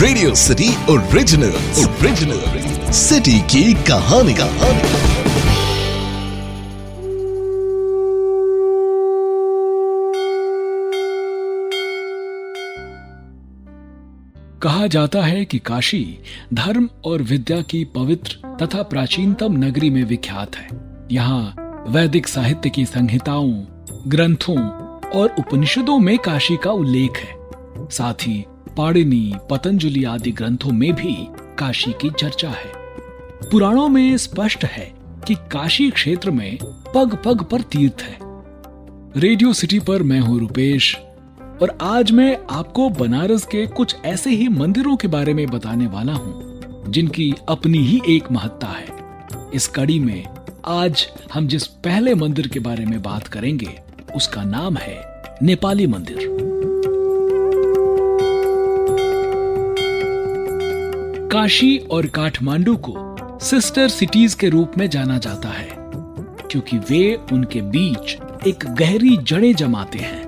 Radio city original original city की कहानी कहानी कहा जाता है कि काशी धर्म और विद्या की पवित्र तथा प्राचीनतम नगरी में विख्यात है। यहाँ वैदिक साहित्य की संहिताओं, ग्रंथों और उपनिषदों में काशी का उल्लेख है। साथ ही पाणिनि पतंजलि आदि ग्रंथों में भी काशी की चर्चा है। पुराणों में स्पष्ट है कि काशी क्षेत्र में पग पग पर तीर्थ है। रेडियो सिटी पर मैं हूँ रुपेश, और आज मैं आपको बनारस के कुछ ऐसे ही मंदिरों के बारे में बताने वाला हूँ, जिनकी अपनी ही एक महत्ता है। इस कड़ी में आज हम जिस पहले मंदिर के बारे में बात करेंगे, उसका नाम है नेपाली मंदिर। काशी और काठमांडू को सिस्टर सिटीज़ के रूप में जाना जाता है, क्योंकि वे उनके बीच एक गहरी जड़ें जमाते हैं।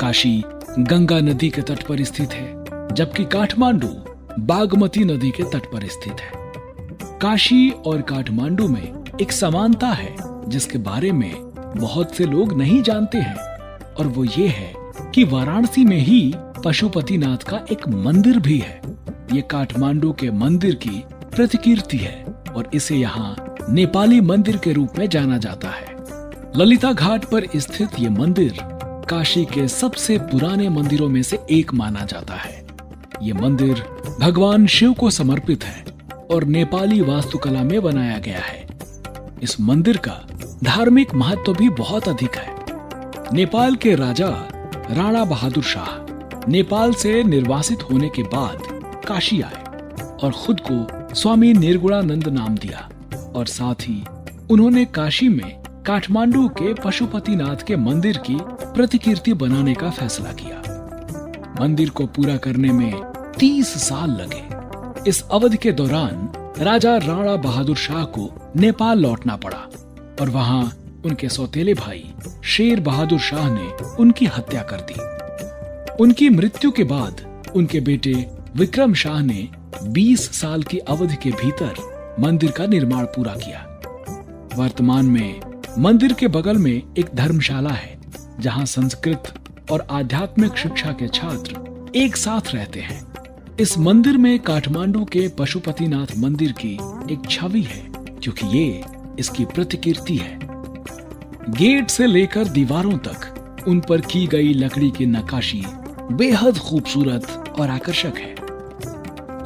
काशी गंगा नदी के तट पर स्थित है, जबकि काठमांडू बागमती नदी के तट पर स्थित है। काशी और काठमांडू में एक समानता है, जिसके बारे में बहुत से लोग नहीं जानते हैं, और वो ये है कि वाराणसी में ही पशुपतिनाथ का एक मंदिर भी है। ये काठमांडू के मंदिर की प्रतिकीर्ति है और इसे यहाँ नेपाली मंदिर के रूप में जाना जाता है। ललिता घाट पर स्थित ये मंदिर काशी के सबसे पुराने मंदिरों में से एक माना जाता है। ये मंदिर भगवान शिव को समर्पित है और नेपाली वास्तुकला में बनाया गया है। इस मंदिर का धार्मिक महत्व भी बहुत अधिक है। नेपाल के राजा राणा बहादुर शाह नेपाल से निर्वासित होने के बाद काशी आए और खुद को स्वामी निर्गुणानंद नाम दिया। और साथ ही उन्होंने काशी में काठमांडू के पशुपतिनाथ के मंदिर की प्रतिकीर्ति बनाने का फैसला किया। मंदिर को पूरा करने में तीस साल लगे। इस अवधि के दौरान राजा राणा बहादुर शाह को नेपाल लौटना पड़ा और वहाँ उनके सौतेले भाई शेर बहादुर शाह ने उनकी हत्या कर दी। उनकी मृत्यु के बाद उनके बेटे विक्रम शाह ने 20 साल की अवधि के भीतर मंदिर का निर्माण पूरा किया। वर्तमान में मंदिर के बगल में एक धर्मशाला है, जहाँ संस्कृत और आध्यात्मिक शिक्षा के छात्र एक साथ रहते हैं। इस मंदिर में काठमांडू के पशुपतिनाथ मंदिर की एक छवि है क्योंकि ये इसकी प्रतिकीर्ति है। गेट से लेकर दीवारों तक उन पर की गई लकड़ी की नकाशी बेहद खूबसूरत और आकर्षक है।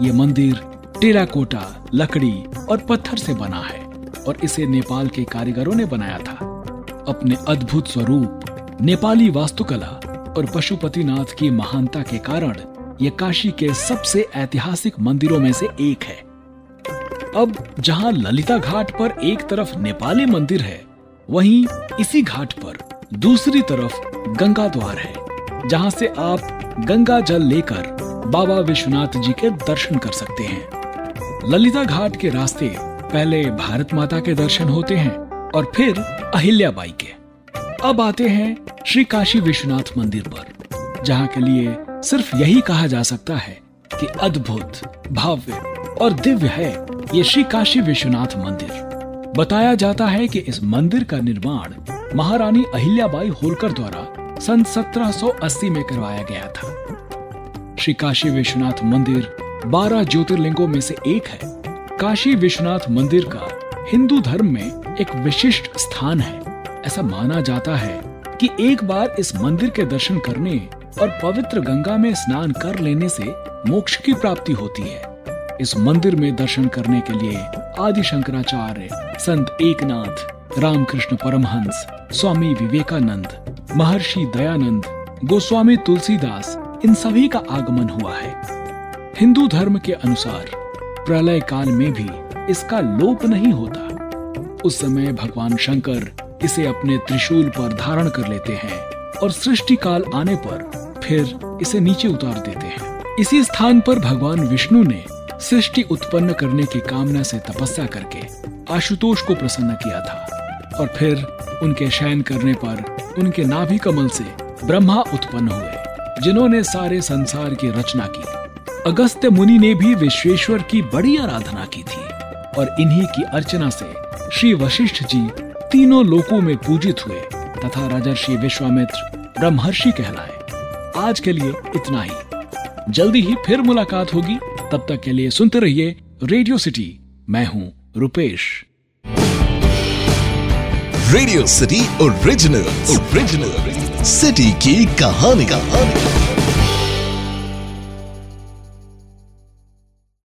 ये मंदिर टेराकोटा, लकड़ी और पत्थर से बना है और इसे नेपाल के कारीगरों ने बनाया था। अपने अद्भुत स्वरूप, नेपाली वास्तुकला और पशुपतिनाथ की महानता के कारण यह काशी के सबसे ऐतिहासिक मंदिरों में से एक है। अब जहाँ ललिता घाट पर एक तरफ़ नेपाली मंदिर है, वहीं इसी घाट पर दूसरी तरफ़ गंगा द्वार है, जहाँ से आप गंगा जल लेकर बाबा विश्वनाथ जी के दर्शन कर सकते हैं। ललिता घाट के रास्ते पहले भारत माता के दर्शन होते हैं और फिर अहिल्याबाई के। अब आते हैं श्री काशी विश्वनाथ मंदिर पर, जहाँ के लिए सिर्फ़ यही कहा जा सकता है कि अद्भुत, भव्य और दिव्य है ये श्री काशी विश्वनाथ मंदिर। बताया जाता है कि इस मंदिर का निर्माण महारानी अहिल्याबाई होलकर द्वारा सन 1780 में करवाया गया था। श्री काशी विश्वनाथ मंदिर 12 ज्योतिर्लिंगों में से एक है। काशी विश्वनाथ मंदिर का हिंदू धर्म में एक विशिष्ट स्थान है। ऐसा माना जाता है कि एक बार इस मंदिर के दर्शन करने और पवित्र गंगा में स्नान कर लेने से मोक्ष की प्राप्ति होती है। इस मंदिर में दर्शन करने के लिए आदि शंकराचार्य संत एकनाथ, रामकृष्ण परमहंस, स्वामी विवेकानंद, महर्षि दयानंद, गोस्वामी तुलसीदास इन सभी का आगमन हुआ है। हिंदू धर्म के अनुसार, प्रलय काल में भी इसका लोप नहीं होता। उस समय भगवान शंकर इसे अपने त्रिशूल पर धारण कर लेते हैं और सृष्टि काल आने पर फिर इसे नीचे उतार देते हैं। इसी स्थान पर भगवान विष्णु ने सृष्टि उत्पन्न करने की कामना से तपस्या करके आशुतोष को प्रसन्न किया था और फिर उनके शयन करने पर उनके नाभि कमल से ब्रह्मा उत्पन्न हुए। जिन्होंने सारे संसार की रचना की। अगस्त्य मुनि ने भी विश्वेश्वर की बड़ी आराधना की थी और इन्हीं की अर्चना से श्री वशिष्ठ जी तीनों लोकों में पूजित हुए तथा राजर्षि विश्वामित्र ब्रह्मर्षि कहलाए। आज के लिए इतना ही। जल्दी ही फिर मुलाकात होगी। तब तक के लिए सुनते रहिए रेडियो सिटी। मैं हूँ Rupesh. Radio city original original city की कहानी कहानी।